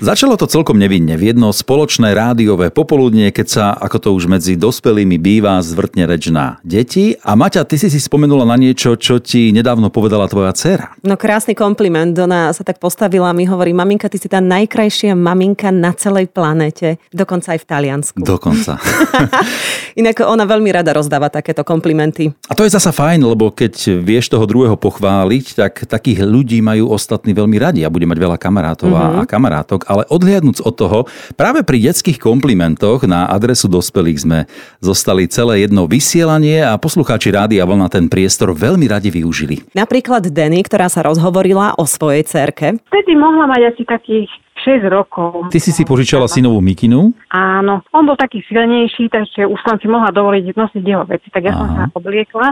Začalo to celkom nevinne v jedno spoločné rádiové popoludnie, keď sa, ako to už medzi dospelými býva, zvrtne reč na deti. A Maťa, ty si si spomenula na niečo, čo ti nedávno povedala tvoja dcéra. No krásny kompliment. Ona sa tak postavila a mi hovorí, maminka, ty si tá najkrajšia maminka na celej planete. Dokonca aj v Taliansku. Dokonca. Inak ona veľmi rada rozdáva takéto komplimenty. A to je zasa fajn, lebo keď vieš toho druhého pochváliť, tak takých ľudí majú ostatní veľmi radi a bude mať veľa kamarátov mm-hmm. a kamarátok ale odhliadnúc od toho, práve pri detských komplimentoch na adresu dospelých sme zostali celé jedno vysielanie a poslucháči Rádia Vlna ten priestor veľmi radi využili. Napríklad Denny, ktorá sa rozhovorila o svojej cerke. Vtedy mohla mať asi takých 6 rokov. Ty si si požičala synovú mikinu? Áno, on bol taký silnejší, takže už som si mohla dovoliť nosiť jeho veci, tak ja Aha. som sa obliekla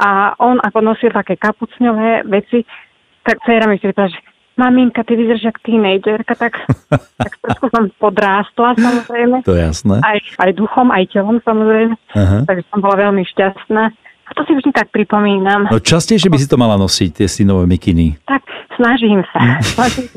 a on ako nosil také kapucňové veci, tak dcera mi si že maminka, ty vyzeráš ako tínejdžerka, tak, tak trošku som podrástla samozrejme. To je jasné. Aj, aj duchom, aj telom samozrejme. Aha. Takže som bola veľmi šťastná. A to si vždy tak pripomínam. No častejšie by si to mala nosiť, tie synové mikiny. Tak snažím sa. Snažím,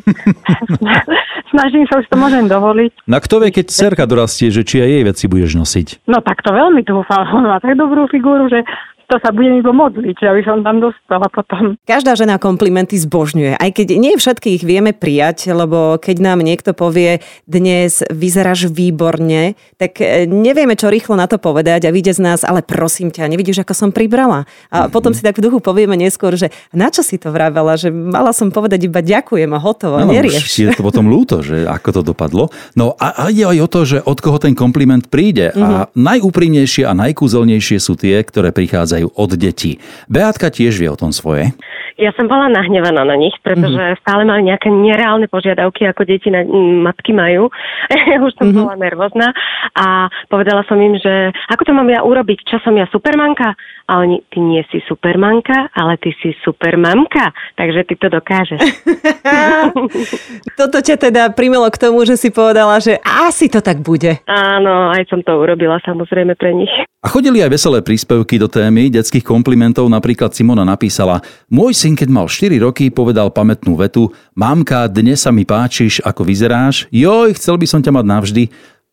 snažím sa, už to môžem dovoliť. Na kto vie, keď cerka dorastie, že či aj jej veci budeš nosiť? No tak to veľmi dúfam. On má tak dobrú figúru, že to sa budem iba modliť, aby som tam dostala potom. Každá žena komplimenty zbožňuje, aj keď nie všetky ich vieme prijať, lebo keď nám niekto povie dnes vyzeráš výborne, tak e, nevieme, čo rýchlo na to povedať a vyjde z nás, ale prosím ťa, nevidíš, ako som pribrala. A mm-hmm. potom si tak v duchu povieme neskôr, že na čo si to vravela, že mala som povedať iba ďakujem a hotovo, no, nerieš. je to potom ľúto, že ako to dopadlo. No a, a ide aj o to, že od koho ten kompliment príde. Mm-hmm. A mhm. najúprimnejšie a najkúzelnejšie sú tie, ktoré prichádzajú prichádzajú od detí. Beatka tiež vie o tom svoje. Ja som bola nahnevaná na nich, pretože mm-hmm. stále mali nejaké nereálne požiadavky, ako deti na, m, matky majú. Už som mm-hmm. bola nervózna a povedala som im, že ako to mám ja urobiť, čo som ja supermanka? A oni, ty nie si supermanka, ale ty si supermamka, takže ty to dokážeš. Toto ťa teda primelo k tomu, že si povedala, že asi to tak bude. Áno, aj som to urobila samozrejme pre nich. A chodili aj veselé príspevky do témy detských komplimentov. Napríklad Simona napísala, môj syn, keď mal 4 roky, povedal pamätnú vetu, mamka, dnes sa mi páčiš, ako vyzeráš, joj, chcel by som ťa mať navždy,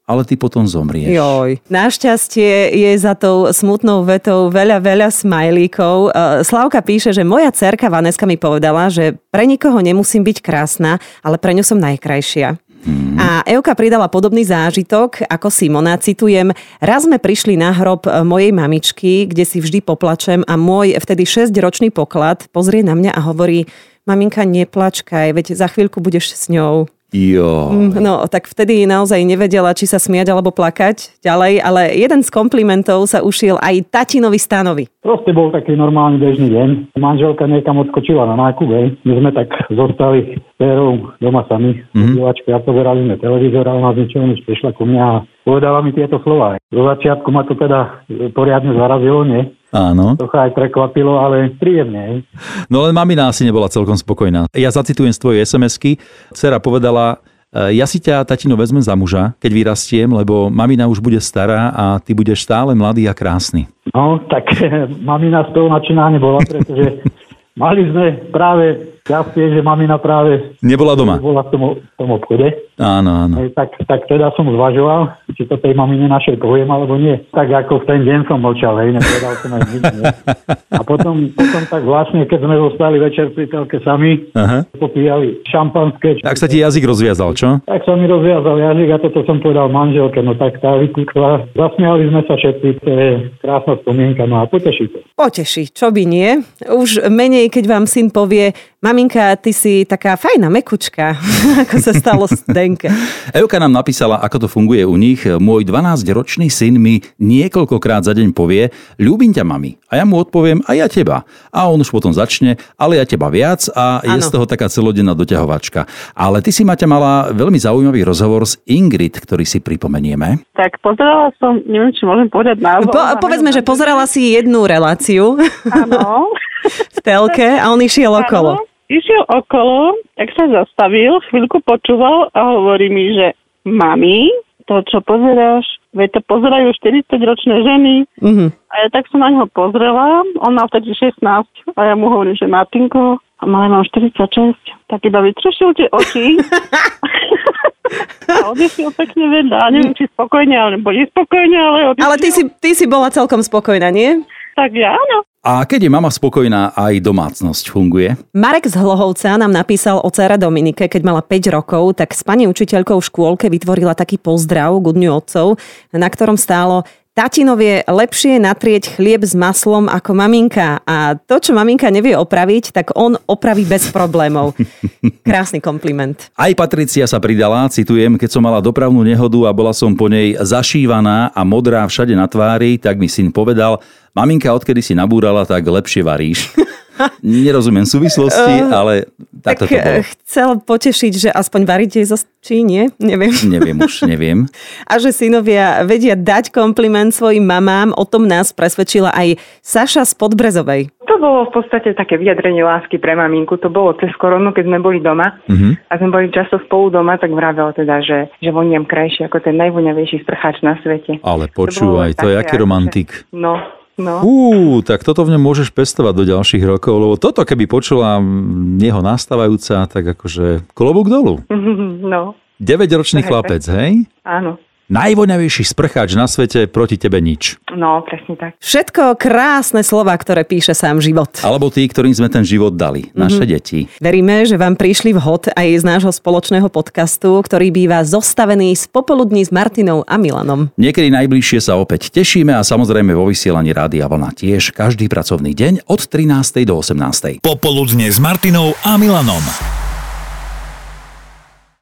ale ty potom zomrieš. Joj. Našťastie je za tou smutnou vetou veľa, veľa smajlíkov. E, Slavka píše, že moja cerka Vaneska mi povedala, že pre nikoho nemusím byť krásna, ale pre ňu som najkrajšia. Mm. A Euka pridala podobný zážitok ako Simona. Citujem, raz sme prišli na hrob e, mojej mamičky, kde si vždy poplačem a môj vtedy 6-ročný poklad pozrie na mňa a hovorí, maminka, neplačkaj, veď za chvíľku budeš s ňou. Jo. Mm, no, tak vtedy naozaj nevedela, či sa smiať alebo plakať ďalej, ale jeden z komplimentov sa ušiel aj tatinovi stanovi. Proste bol taký normálny bežný deň. Manželka niekam odskočila na nákup, hej. My sme tak zostali s doma sami mm-hmm. a pozerali sme televízor a ona z ničoho než prišla ku mňa a povedala mi tieto slova. Do začiatku ma to teda poriadne zarazilo, nie? Áno. To aj prekvapilo, ale príjemne. No len mamina asi nebola celkom spokojná. Ja zacitujem z tvojej SMS-ky. Cera povedala, e, ja si ťa, tatino, vezmem za muža, keď vyrastiem, lebo mamina už bude stará a ty budeš stále mladý a krásny. No, tak mamina z toho načíná nebola, pretože mali sme práve šťastie, že mamina práve nebola doma. Bola v tom, v tom obchode. Áno, áno. Tak, tak teda som zvažoval, či to tej mamine našej poviem, alebo nie. Tak ako v ten deň som mlčal, hej, nepovedal som aj nič. Nie. A potom, potom tak vlastne, keď sme zostali večer pri telke sami, Aha. popíjali šampanské. Tak sa ti jazyk rozviazal, čo? Tak sa mi rozviazal jazyk a toto som povedal manželke, no tak tá vykúkla. Zasmiali sme sa všetci, to je krásna spomienka, no a poteší to. Poteší, čo by nie. Už menej, keď vám syn povie, Maminka, ty si taká fajná mekučka, ako sa stalo Zdenke. Euka nám napísala, ako to funguje u nich. Môj 12-ročný syn mi niekoľkokrát za deň povie, ľúbim ťa, mami. A ja mu odpoviem, a ja teba. A on už potom začne, ale ja teba viac a je ano. z toho taká celodenná doťahovačka. Ale ty si, Maťa, mala veľmi zaujímavý rozhovor s Ingrid, ktorý si pripomenieme. Tak pozerala som, neviem, či môžem povedať názov. Po, povedzme, že pozerala si jednu reláciu. Áno. v telke a on išiel okolo. Išiel okolo, tak sa zastavil, chvíľku počúval a hovorí mi, že mami, to, čo pozeráš, veď to pozerajú 40-ročné ženy. Mm-hmm. A ja tak som na neho pozrela, on mal vtedy 16 a ja mu hovorím, že Martinko, ale mám 46, tak iba vytrešil tie oči. a odešiel pekne vedľa. A neviem, či spokojne, alebo nespokojne, ale odišiel. Ale ty si, ty si bola celkom spokojná, nie? Tak ja áno. A keď je mama spokojná, aj domácnosť funguje? Marek z Hlohovca nám napísal o dcera Dominike, keď mala 5 rokov, tak s pani učiteľkou v škôlke vytvorila taký pozdrav k dňu otcov, na ktorom stálo Tatino vie lepšie natrieť chlieb s maslom ako maminka a to, čo maminka nevie opraviť, tak on opraví bez problémov. Krásny kompliment. Aj Patricia sa pridala, citujem, keď som mala dopravnú nehodu a bola som po nej zašívaná a modrá všade na tvári, tak mi syn povedal, maminka, odkedy si nabúrala, tak lepšie varíš. Nerozumiem súvislosti, ale tak to bolo. eh, chcel potešiť, že aspoň varíte zo či nie? Neviem. Neviem už, neviem. A že synovia vedia dať kompliment svojim mamám, o tom nás presvedčila aj Saša z Podbrezovej. To bolo v podstate také vyjadrenie lásky pre maminku. To bolo cez koronu, keď sme boli doma Mhm. a sme boli často spolu doma, tak vravel teda, že, že voniem krajšie ako ten najvoňavejší sprcháč na svete. Ale počúvaj, to je také aký akože- romantik. No, no. Uú, tak toto v ňom môžeš pestovať do ďalších rokov, lebo toto keby počula jeho nastávajúca, tak akože klobúk dolu. no, 9-ročný Hej, chlapec, hej? áno. Najvoňavejší sprcháč na svete, proti tebe nič. No, presne tak. Všetko krásne slova, ktoré píše sám život. Alebo tí, ktorým sme ten život dali, naše deti. Veríme, že vám prišli vhod aj z nášho spoločného podcastu, ktorý býva zostavený z popoludní s Martinou a Milanom. Niekedy najbližšie sa opäť tešíme a samozrejme vo vysielaní Rádia Vlna tiež každý pracovný deň od 13. do 18. Popoludne s Martinou a Milanom.